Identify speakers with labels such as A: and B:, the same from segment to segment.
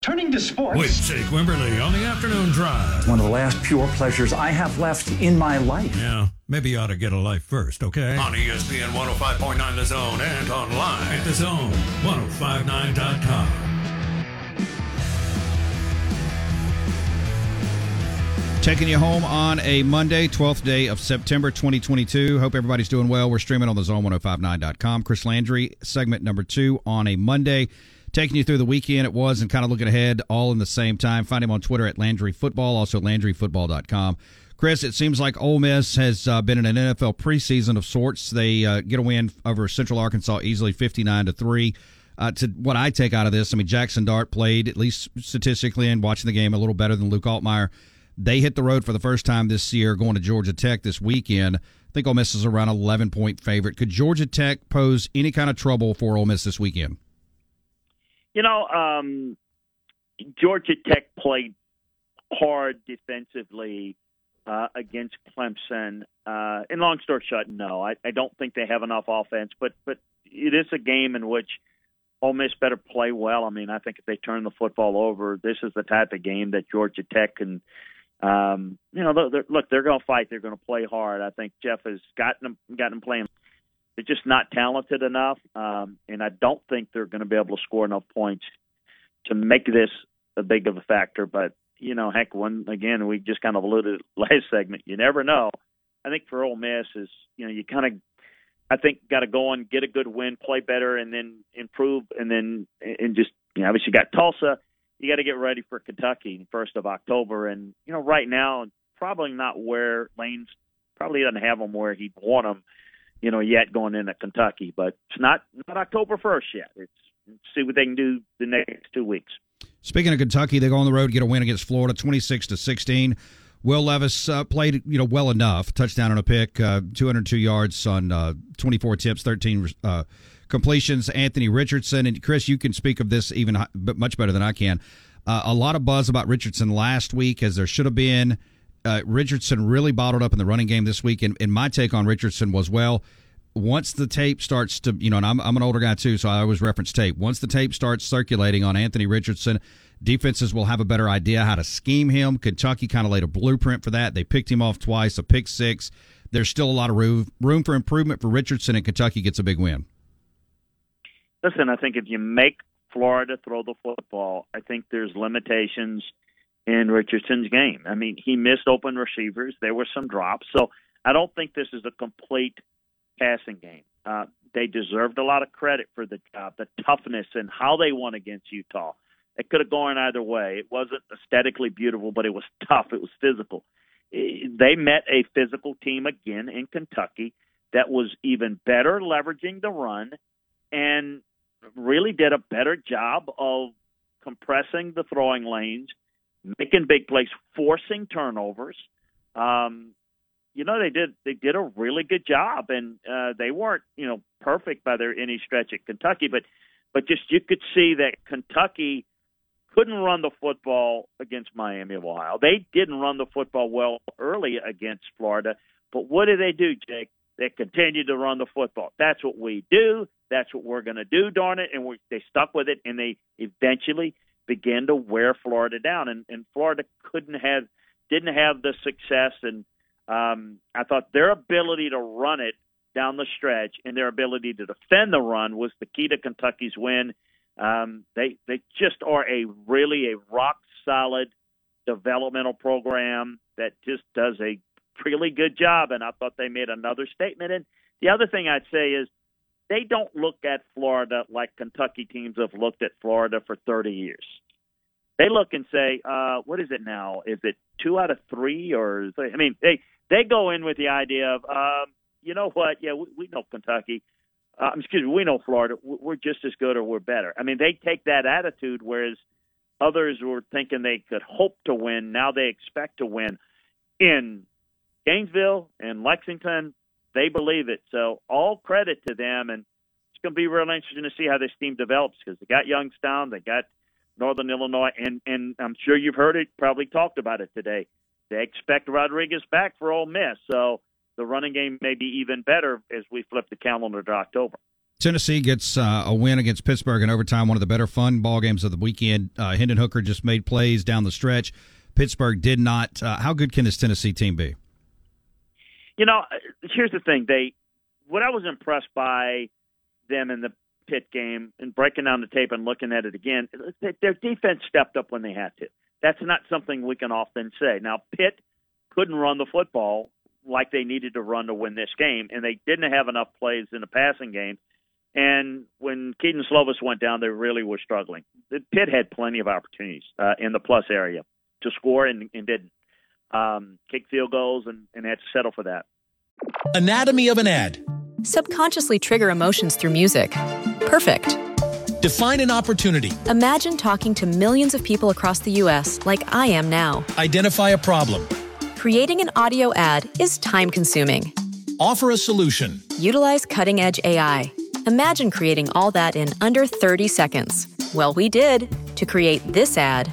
A: Turning to sports.
B: With Jake Wimberly on the afternoon drive.
A: One of the last pure pleasures I have left in my life.
B: Yeah, maybe you ought to get a life first, okay? On ESPN 105.9 The Zone and online at The Zone 1059.com.
C: Taking you home on a Monday, 12th day of September 2022. Hope everybody's doing well. We're streaming on the zone1059.com. Chris Landry, segment number two on a Monday. Taking you through the weekend it was and kind of looking ahead all in the same time. Find him on Twitter at Landry Football, also LandryFootball.com. Chris, it seems like Ole Miss has uh, been in an NFL preseason of sorts. They uh, get a win over Central Arkansas easily, 59 to 3. Uh, to what I take out of this, I mean, Jackson Dart played, at least statistically and watching the game, a little better than Luke Altmyer. They hit the road for the first time this year, going to Georgia Tech this weekend. I think Ole Miss is around 11 point favorite. Could Georgia Tech pose any kind of trouble for Ole Miss this weekend?
D: You know, um, Georgia Tech played hard defensively uh, against Clemson. Uh, and long story short, no, I, I don't think they have enough offense. But but it is a game in which Ole Miss better play well. I mean, I think if they turn the football over, this is the type of game that Georgia Tech can. Um, you know, they're, look, they're going to fight. They're going to play hard. I think Jeff has gotten them, gotten them playing. They're just not talented enough, um, and I don't think they're going to be able to score enough points to make this a big of a factor. But you know, heck, one again, we just kind of alluded last segment. You never know. I think for Ole Miss is you know you kind of I think got to go on, get a good win, play better, and then improve, and then and just you know obviously got Tulsa. You got to get ready for Kentucky first of October, and you know right now probably not where Lane's probably doesn't have them where he'd want them, you know, yet going into Kentucky. But it's not not October first yet. It's see what they can do the next two weeks.
C: Speaking of Kentucky, they go on the road, get a win against Florida, twenty six to sixteen. Will Levis uh, played you know well enough, touchdown and a pick, uh, 202 yards on uh, 24 tips, 13 uh, completions. Anthony Richardson and Chris, you can speak of this even much better than I can. Uh, a lot of buzz about Richardson last week, as there should have been. Uh, Richardson really bottled up in the running game this week, and, and my take on Richardson was well. Once the tape starts to, you know, and I'm, I'm an older guy too, so I always reference tape. Once the tape starts circulating on Anthony Richardson, defenses will have a better idea how to scheme him. Kentucky kind of laid a blueprint for that. They picked him off twice, a pick six. There's still a lot of room room for improvement for Richardson, and Kentucky gets a big win.
D: Listen, I think if you make Florida throw the football, I think there's limitations in Richardson's game. I mean, he missed open receivers. There were some drops, so I don't think this is a complete passing game. Uh, they deserved a lot of credit for the job, the toughness, and how they won against Utah. It could have gone either way. It wasn't aesthetically beautiful, but it was tough. It was physical. They met a physical team again in Kentucky that was even better leveraging the run and really did a better job of compressing the throwing lanes, making big plays, forcing turnovers. Um, you know they did they did a really good job, and uh, they weren't you know perfect by their any stretch at Kentucky, but but just you could see that Kentucky couldn't run the football against Miami of Ohio. They didn't run the football well early against Florida, but what did they do, Jake? They continued to run the football. That's what we do. That's what we're going to do, darn it. And we, they stuck with it, and they eventually began to wear Florida down. And, and Florida couldn't have, didn't have the success. And um, I thought their ability to run it down the stretch and their ability to defend the run was the key to Kentucky's win. Um, they they just are a really a rock solid developmental program that just does a really good job. And I thought they made another statement. And the other thing I'd say is they don't look at Florida like Kentucky teams have looked at Florida for 30 years. They look and say, uh, "What is it now? Is it two out of three, or I mean, they they go in with the idea of, um, you know what? Yeah, we, we know Kentucky. Uh, excuse me, we know Florida. We're just as good, or we're better. I mean, they take that attitude, whereas others were thinking they could hope to win. Now they expect to win. In Gainesville and Lexington, they believe it. So all credit to them, and it's going to be real interesting to see how this team develops because they got Youngstown, they got Northern Illinois, and and I'm sure you've heard it, probably talked about it today. They expect Rodriguez back for Ole Miss, so the running game may be even better as we flip the calendar to October.
C: Tennessee gets uh, a win against Pittsburgh in overtime, one of the better fun ball games of the weekend. Uh, Hendon Hooker just made plays down the stretch. Pittsburgh did not. Uh, how good can this Tennessee team be?
D: You know, here's the thing. They, what I was impressed by them in the Pitt game and breaking down the tape and looking at it again, their defense stepped up when they had to. That's not something we can often say. Now, Pitt couldn't run the football like they needed to run to win this game, and they didn't have enough plays in the passing game. And when Kedon Slovis went down, they really were struggling. Pitt had plenty of opportunities uh, in the plus area to score and, and didn't. Um, kick field goals and, and had to settle for that.
E: Anatomy of an ad.
F: Subconsciously trigger emotions through music. Perfect.
E: Define an opportunity.
F: Imagine talking to millions of people across the U.S. like I am now.
E: Identify a problem.
F: Creating an audio ad is time consuming.
E: Offer a solution.
F: Utilize cutting edge AI. Imagine creating all that in under 30 seconds. Well, we did to create this ad.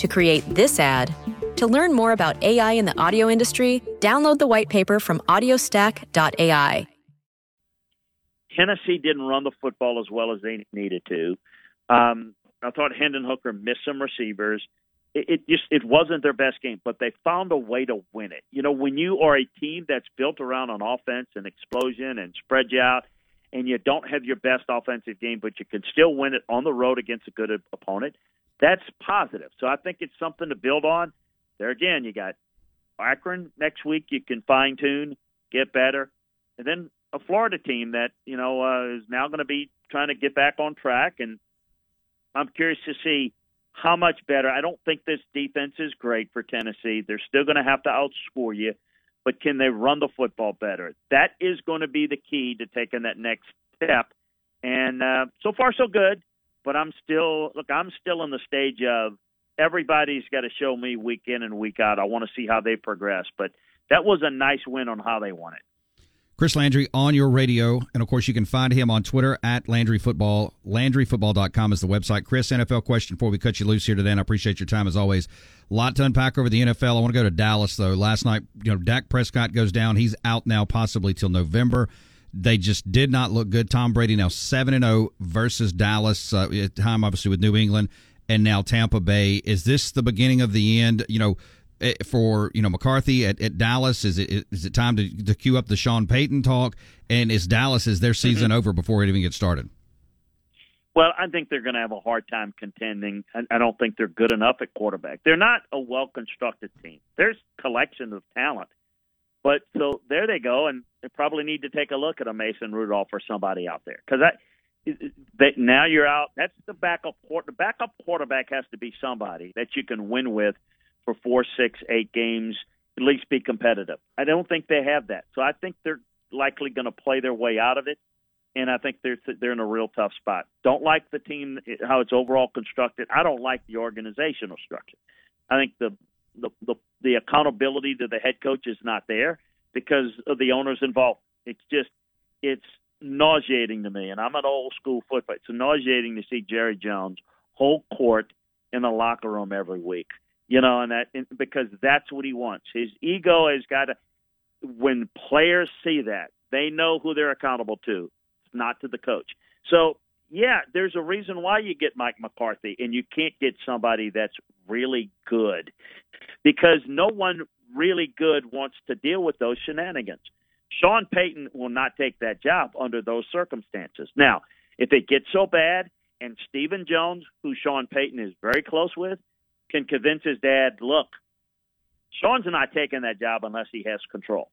F: to create this ad. To learn more about AI in the audio industry, download the white paper from audiostack.ai.
D: Tennessee didn't run the football as well as they needed to. Um, I thought Hendon Hooker missed some receivers. It, it just it wasn't their best game, but they found a way to win it. You know, when you are a team that's built around on offense and explosion and spread you out, and you don't have your best offensive game, but you can still win it on the road against a good opponent, that's positive. So I think it's something to build on. There again, you got Akron next week. You can fine tune, get better, and then a Florida team that you know uh, is now going to be trying to get back on track. And I'm curious to see how much better. I don't think this defense is great for Tennessee. They're still going to have to outscore you, but can they run the football better? That is going to be the key to taking that next step. And uh, so far, so good. But I'm still look. I'm still in the stage of everybody's got to show me week in and week out. I want to see how they progress. But that was a nice win on how they won it.
C: Chris Landry on your radio. And of course, you can find him on Twitter at Landry Football. LandryFootball.com is the website. Chris, NFL question before we cut you loose here today. And I appreciate your time as always. A lot to unpack over the NFL. I want to go to Dallas, though. Last night, you know, Dak Prescott goes down. He's out now, possibly till November. They just did not look good. Tom Brady now 7 and 0 versus Dallas, uh, at time obviously with New England, and now Tampa Bay. Is this the beginning of the end? You know, Eh, for you know McCarthy at, at Dallas? Is it is it time to to cue up the Sean Payton talk? And is Dallas is their season mm-hmm. over before it even gets started?
D: Well, I think they're going to have a hard time contending. I don't think they're good enough at quarterback. They're not a well constructed team. There's collection of talent, but so there they go, and they probably need to take a look at a Mason Rudolph or somebody out there because that now you're out. That's the backup. The backup quarterback has to be somebody that you can win with for four, six, eight games. At least be competitive. I don't think they have that. So I think they're likely going to play their way out of it. And I think they're they're in a real tough spot. Don't like the team how it's overall constructed. I don't like the organizational structure. I think the the the, the accountability to the head coach is not there because of the owners involved. It's just it's nauseating to me, and I'm an old school football. It's nauseating to see Jerry Jones hold court in the locker room every week. You know, and that and because that's what he wants. His ego has got to. When players see that, they know who they're accountable to, not to the coach. So yeah, there's a reason why you get Mike McCarthy and you can't get somebody that's really good because no one really good wants to deal with those shenanigans. Sean Payton will not take that job under those circumstances. Now, if it gets so bad and Stephen Jones, who Sean Payton is very close with, can convince his dad, look, Sean's not taking that job unless he has control.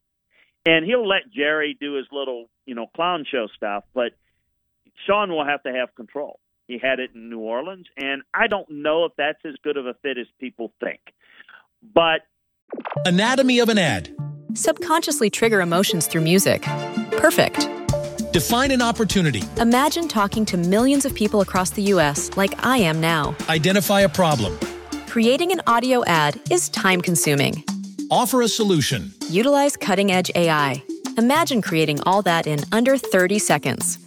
D: And he'll let Jerry do his little, you know, clown show stuff, but Sean will have to have control. He had it in New Orleans, and I don't know if that's as good of a fit as people think. But
E: Anatomy of an ad.
F: Subconsciously trigger emotions through music. Perfect.
E: Define an opportunity.
F: Imagine talking to millions of people across the U.S. like I am now.
E: Identify a problem.
F: Creating an audio ad is time consuming.
E: Offer a solution.
F: Utilize cutting edge AI. Imagine creating all that in under 30 seconds.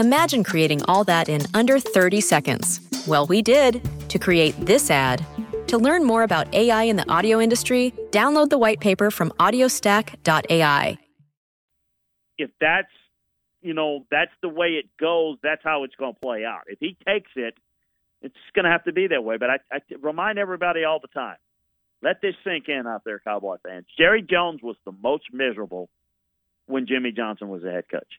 F: Imagine creating all that in under 30 seconds. Well, we did to create this ad. To learn more about AI in the audio industry, download the white paper from audiostack.ai.
D: If that's you know that's the way it goes, that's how it's going to play out. If he takes it, it's going to have to be that way. But I, I remind everybody all the time: let this sink in out there, Cowboy fans. Jerry Jones was the most miserable when Jimmy Johnson was the head coach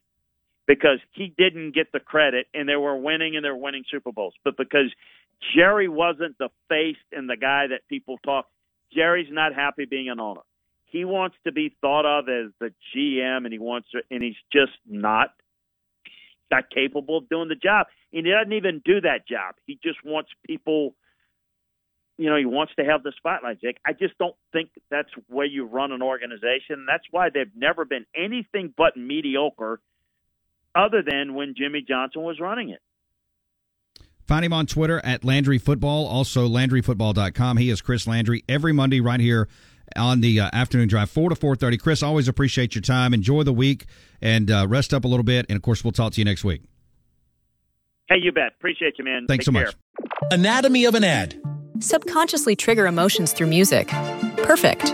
D: because he didn't get the credit and they were winning and they were winning Super Bowls. But because Jerry wasn't the face and the guy that people talk, Jerry's not happy being an owner. He wants to be thought of as the GM and he wants to, and he's just not not capable of doing the job. And he doesn't even do that job. He just wants people you know, he wants to have the spotlight, Jake. I just don't think that's where you run an organization. That's why they've never been anything but mediocre other than when Jimmy Johnson was running it.
C: Find him on Twitter at Landry Football, also LandryFootball.com. He is Chris Landry every Monday right here on the uh, afternoon drive, 4 to 4.30. Chris, always appreciate your time. Enjoy the week and uh, rest up a little bit. And, of course, we'll talk to you next week.
D: Hey, you bet. Appreciate you, man.
C: Thanks
D: Take
C: so
D: care.
C: much.
E: Anatomy of an ad.
F: Subconsciously trigger emotions through music. Perfect.